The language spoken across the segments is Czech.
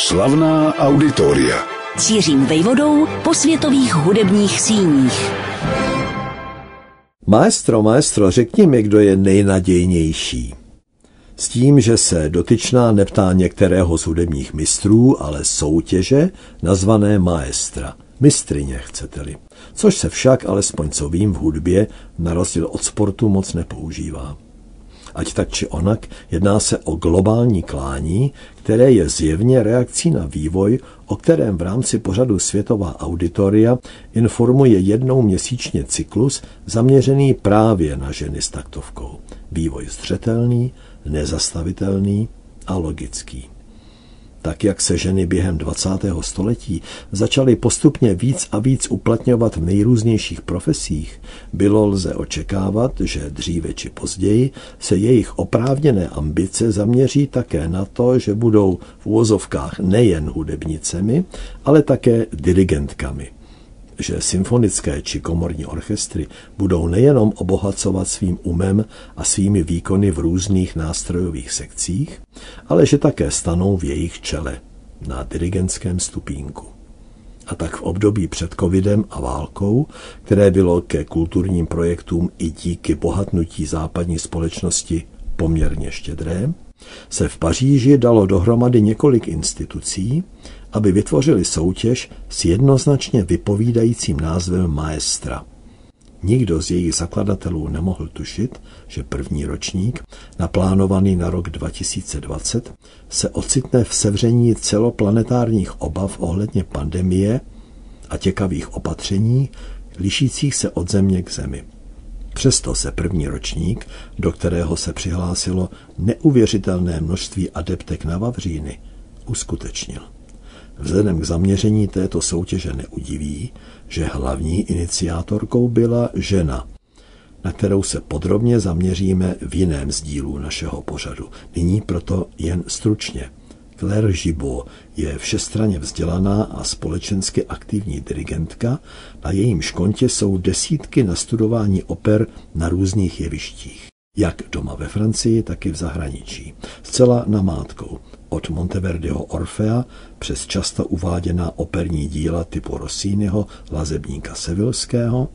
Slavná auditoria. Cířím vejvodou po světových hudebních síních. Maestro, maestro, řekni mi, kdo je nejnadějnější. S tím, že se dotyčná neptá některého z hudebních mistrů, ale soutěže nazvané maestra. Mistrině, chcete-li. Což se však, alespoň co vím, v hudbě, na rozdíl od sportu moc nepoužívá. Ať tak či onak, jedná se o globální klání, které je zjevně reakcí na vývoj, o kterém v rámci pořadu Světová auditoria informuje jednou měsíčně cyklus zaměřený právě na ženy s taktovkou. Vývoj zřetelný, nezastavitelný a logický tak jak se ženy během 20. století začaly postupně víc a víc uplatňovat v nejrůznějších profesích, bylo lze očekávat, že dříve či později se jejich oprávněné ambice zaměří také na to, že budou v úvozovkách nejen hudebnicemi, ale také dirigentkami že symfonické či komorní orchestry budou nejenom obohacovat svým umem a svými výkony v různých nástrojových sekcích, ale že také stanou v jejich čele na dirigentském stupínku. A tak v období před covidem a válkou, které bylo ke kulturním projektům i díky bohatnutí západní společnosti poměrně štědré, se v Paříži dalo dohromady několik institucí, aby vytvořili soutěž s jednoznačně vypovídajícím názvem Maestra. Nikdo z jejich zakladatelů nemohl tušit, že první ročník, naplánovaný na rok 2020, se ocitne v sevření celoplanetárních obav ohledně pandemie a těkavých opatření, lišících se od země k zemi. Přesto se první ročník, do kterého se přihlásilo neuvěřitelné množství adeptek na Vavříny, uskutečnil. Vzhledem k zaměření této soutěže neudiví, že hlavní iniciátorkou byla žena, na kterou se podrobně zaměříme v jiném z dílů našeho pořadu. Nyní proto jen stručně. Claire Gibault je všestranně vzdělaná a společensky aktivní dirigentka, na jejím škontě jsou desítky nastudování oper na různých jevištích jak doma ve Francii, tak i v zahraničí. Zcela namátkou. Od Monteverdiho Orfea přes často uváděná operní díla typu Rossiniho, Lazebníka Sevilského,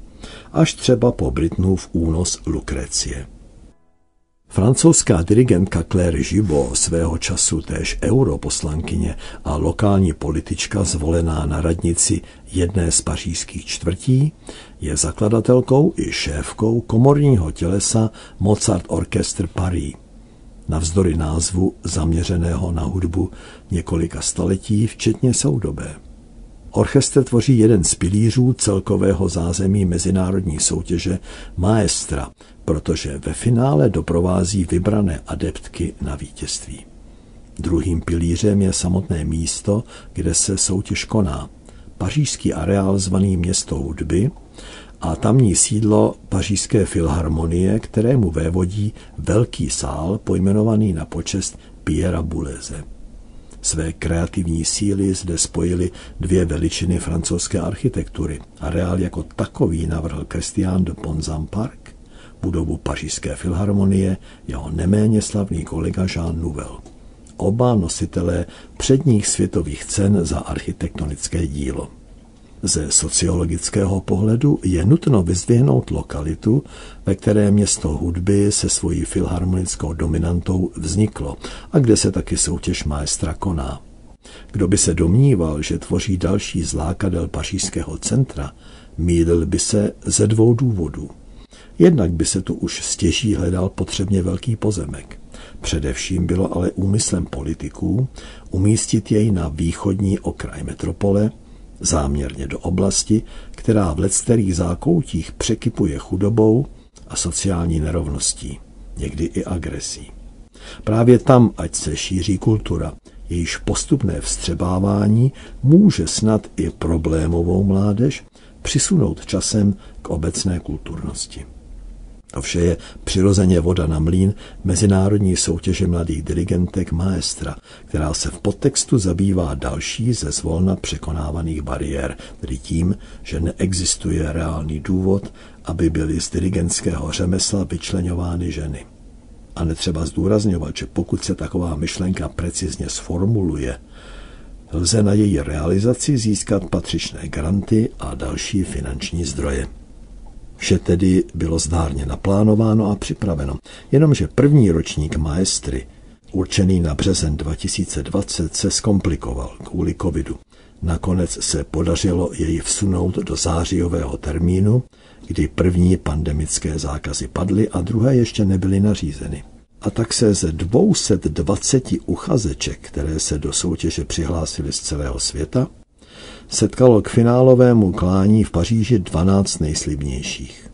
až třeba po Britnův únos Lukrecie. Francouzská dirigentka Claire Gibault, svého času též europoslankyně a lokální politička zvolená na radnici jedné z pařížských čtvrtí, je zakladatelkou i šéfkou komorního tělesa Mozart Orchestre Paris. Navzdory názvu zaměřeného na hudbu několika staletí, včetně soudobé. Orchestr tvoří jeden z pilířů celkového zázemí mezinárodní soutěže Maestra, protože ve finále doprovází vybrané adeptky na vítězství. Druhým pilířem je samotné místo, kde se soutěž koná. Pařížský areál zvaný město hudby a tamní sídlo Pařížské filharmonie, kterému vévodí velký sál pojmenovaný na počest Pierre Bouleze. Své kreativní síly zde spojily dvě veličiny francouzské architektury. Areál jako takový navrhl Christian de Park, budovu Pařížské filharmonie, jeho neméně slavný kolega Jean Nouvel. Oba nositelé předních světových cen za architektonické dílo. Ze sociologického pohledu je nutno vyzdvihnout lokalitu, ve které město hudby se svojí filharmonickou dominantou vzniklo a kde se taky soutěž maestra koná. Kdo by se domníval, že tvoří další zlákadel pařížského centra, mýlil by se ze dvou důvodů. Jednak by se tu už stěží hledal potřebně velký pozemek. Především bylo ale úmyslem politiků umístit jej na východní okraj metropole, záměrně do oblasti, která v leckterých zákoutích překypuje chudobou a sociální nerovností, někdy i agresí. Právě tam, ať se šíří kultura, jejíž postupné vstřebávání může snad i problémovou mládež přisunout časem k obecné kulturnosti. To vše je přirozeně voda na mlín mezinárodní soutěže mladých dirigentek Maestra, která se v podtextu zabývá další ze zvolna překonávaných bariér, tedy tím, že neexistuje reálný důvod, aby byly z dirigentského řemesla vyčleňovány ženy. A netřeba zdůrazňovat, že pokud se taková myšlenka precizně sformuluje, lze na její realizaci získat patřičné granty a další finanční zdroje. Vše tedy bylo zdárně naplánováno a připraveno, jenomže první ročník maestry, určený na březen 2020, se zkomplikoval kvůli covidu. Nakonec se podařilo jej vsunout do zářijového termínu, kdy první pandemické zákazy padly a druhé ještě nebyly nařízeny. A tak se ze 220 uchazeček, které se do soutěže přihlásily z celého světa, setkalo k finálovému klání v Paříži 12 nejslibnějších.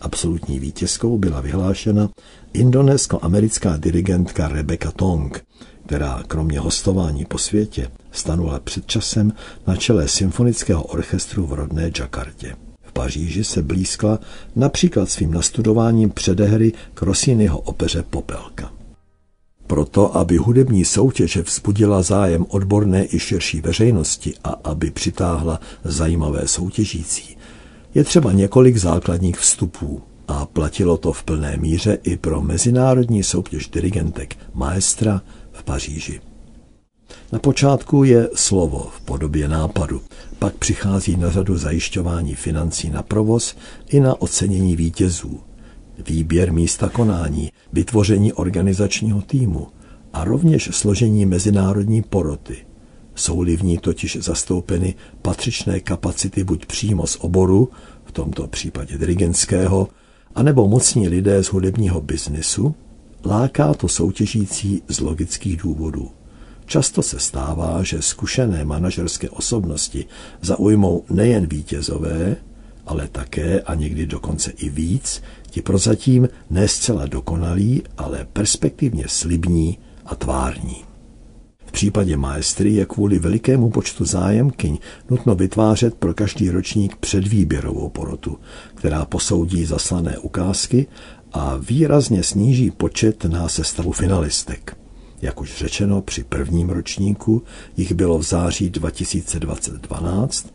Absolutní vítězkou byla vyhlášena indonésko-americká dirigentka Rebecca Tong, která kromě hostování po světě stanula před časem na čele symfonického orchestru v rodné Jakartě. V Paříži se blízkla například svým nastudováním předehry k Rossiniho opeře Popelka. Proto, aby hudební soutěž vzbudila zájem odborné i širší veřejnosti a aby přitáhla zajímavé soutěžící, je třeba několik základních vstupů a platilo to v plné míře i pro mezinárodní soutěž dirigentek Maestra v Paříži. Na počátku je slovo v podobě nápadu, pak přichází na řadu zajišťování financí na provoz i na ocenění vítězů, výběr místa konání, vytvoření organizačního týmu a rovněž složení mezinárodní poroty. Jsou-li v ní totiž zastoupeny patřičné kapacity buď přímo z oboru, v tomto případě dirigentského, anebo mocní lidé z hudebního biznesu, láká to soutěžící z logických důvodů. Často se stává, že zkušené manažerské osobnosti zaujmou nejen vítězové, ale také a někdy dokonce i víc, ti prozatím ne zcela dokonalí, ale perspektivně slibní a tvární. V případě maestry je kvůli velikému počtu zájemkyň nutno vytvářet pro každý ročník předvýběrovou porotu, která posoudí zaslané ukázky a výrazně sníží počet na sestavu finalistek. Jak už řečeno, při prvním ročníku jich bylo v září 2012,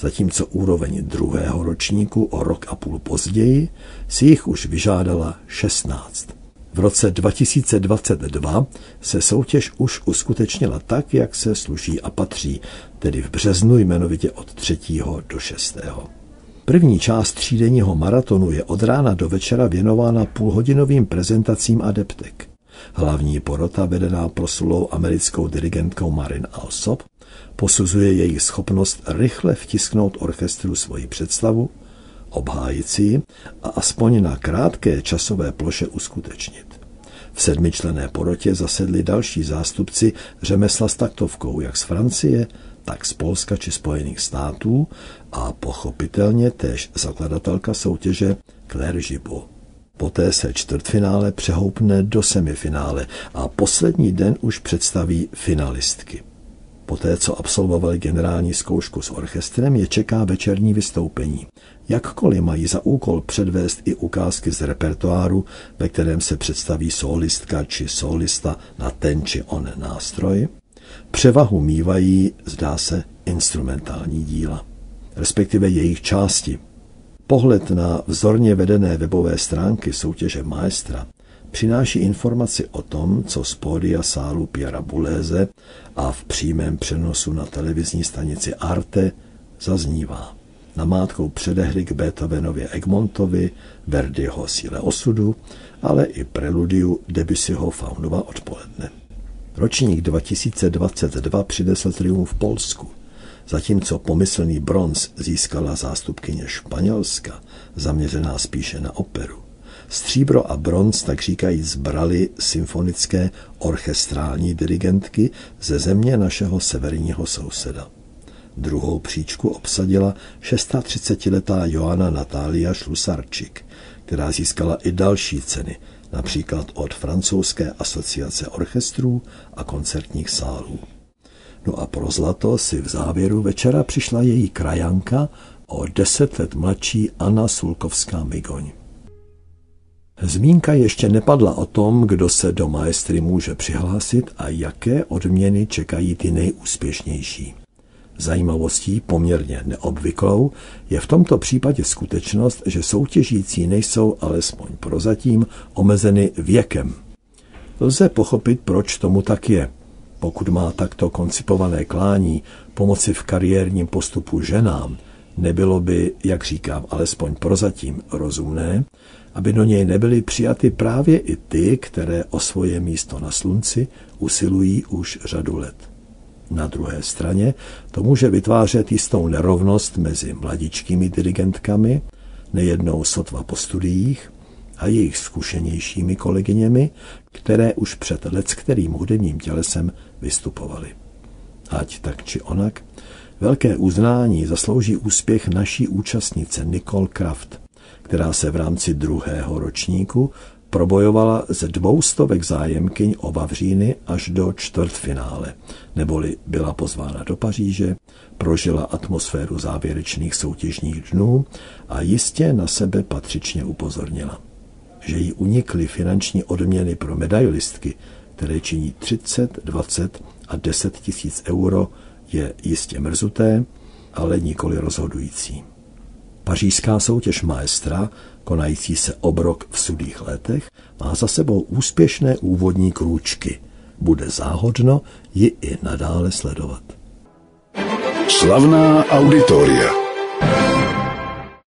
zatímco úroveň druhého ročníku o rok a půl později si jich už vyžádala 16. V roce 2022 se soutěž už uskutečnila tak, jak se sluší a patří, tedy v březnu jmenovitě od 3. do 6. První část třídenního maratonu je od rána do večera věnována půlhodinovým prezentacím adeptek. Hlavní porota, vedená proslulou americkou dirigentkou Marin Alsop, posuzuje jejich schopnost rychle vtisknout orchestru svoji představu, obhájit si a aspoň na krátké časové ploše uskutečnit. V sedmičlené porotě zasedli další zástupci řemesla s taktovkou, jak z Francie, tak z Polska či Spojených států a pochopitelně též zakladatelka soutěže Claire Gibault. Poté se čtvrtfinále přehoupne do semifinále a poslední den už představí finalistky. Poté, co absolvovali generální zkoušku s orchestrem, je čeká večerní vystoupení. Jakkoliv mají za úkol předvést i ukázky z repertoáru, ve kterém se představí solistka či solista na ten či on nástroj, převahu mývají, zdá se, instrumentální díla, respektive jejich části – Pohled na vzorně vedené webové stránky soutěže Maestra přináší informaci o tom, co z pódia sálu Piera Buléze a v přímém přenosu na televizní stanici Arte zaznívá. Namátkou předehry k Beethovenově Egmontovi, Verdiho Síle osudu, ale i preludiu Debussyho Faunova odpoledne. Ročník 2022 přinesl triumf v Polsku – zatímco pomyslný bronz získala zástupkyně Španělska, zaměřená spíše na operu. Stříbro a bronz, tak říkají, zbrali symfonické orchestrální dirigentky ze země našeho severního souseda. Druhou příčku obsadila 36-letá Joana Natália Šlusarčik, která získala i další ceny, například od francouzské asociace orchestrů a koncertních sálů. No a pro zlato si v závěru večera přišla její krajanka o deset let mladší Anna Sulkovská Migoň. Zmínka ještě nepadla o tom, kdo se do maestry může přihlásit a jaké odměny čekají ty nejúspěšnější. Zajímavostí poměrně neobvyklou je v tomto případě skutečnost, že soutěžící nejsou alespoň prozatím omezeny věkem. Lze pochopit, proč tomu tak je – Pokud má takto koncipované klání pomoci v kariérním postupu ženám, nebylo by, jak říkám, alespoň prozatím rozumné, aby do něj nebyly přijaty právě i ty, které o svoje místo na slunci usilují už řadu let. Na druhé straně to může vytvářet jistou nerovnost mezi mladičkými dirigentkami, nejednou sotva po studiích, a jejich zkušenějšími kolegyněmi, které už před let kterým hudebním tělesem vystupovaly. Ať tak či onak, velké uznání zaslouží úspěch naší účastnice Nicole Kraft, která se v rámci druhého ročníku probojovala ze dvoustovek zájemkyň o Vavříny až do čtvrtfinále, neboli byla pozvána do Paříže, prožila atmosféru závěrečných soutěžních dnů a jistě na sebe patřičně upozornila. Že jí unikly finanční odměny pro medailistky, které činí 30, 20 a 10 tisíc euro, je jistě mrzuté, ale nikoli rozhodující. Pařížská soutěž maestra, konající se obrok v sudých letech, má za sebou úspěšné úvodní krůčky. Bude záhodno ji i nadále sledovat. Slavná auditoria.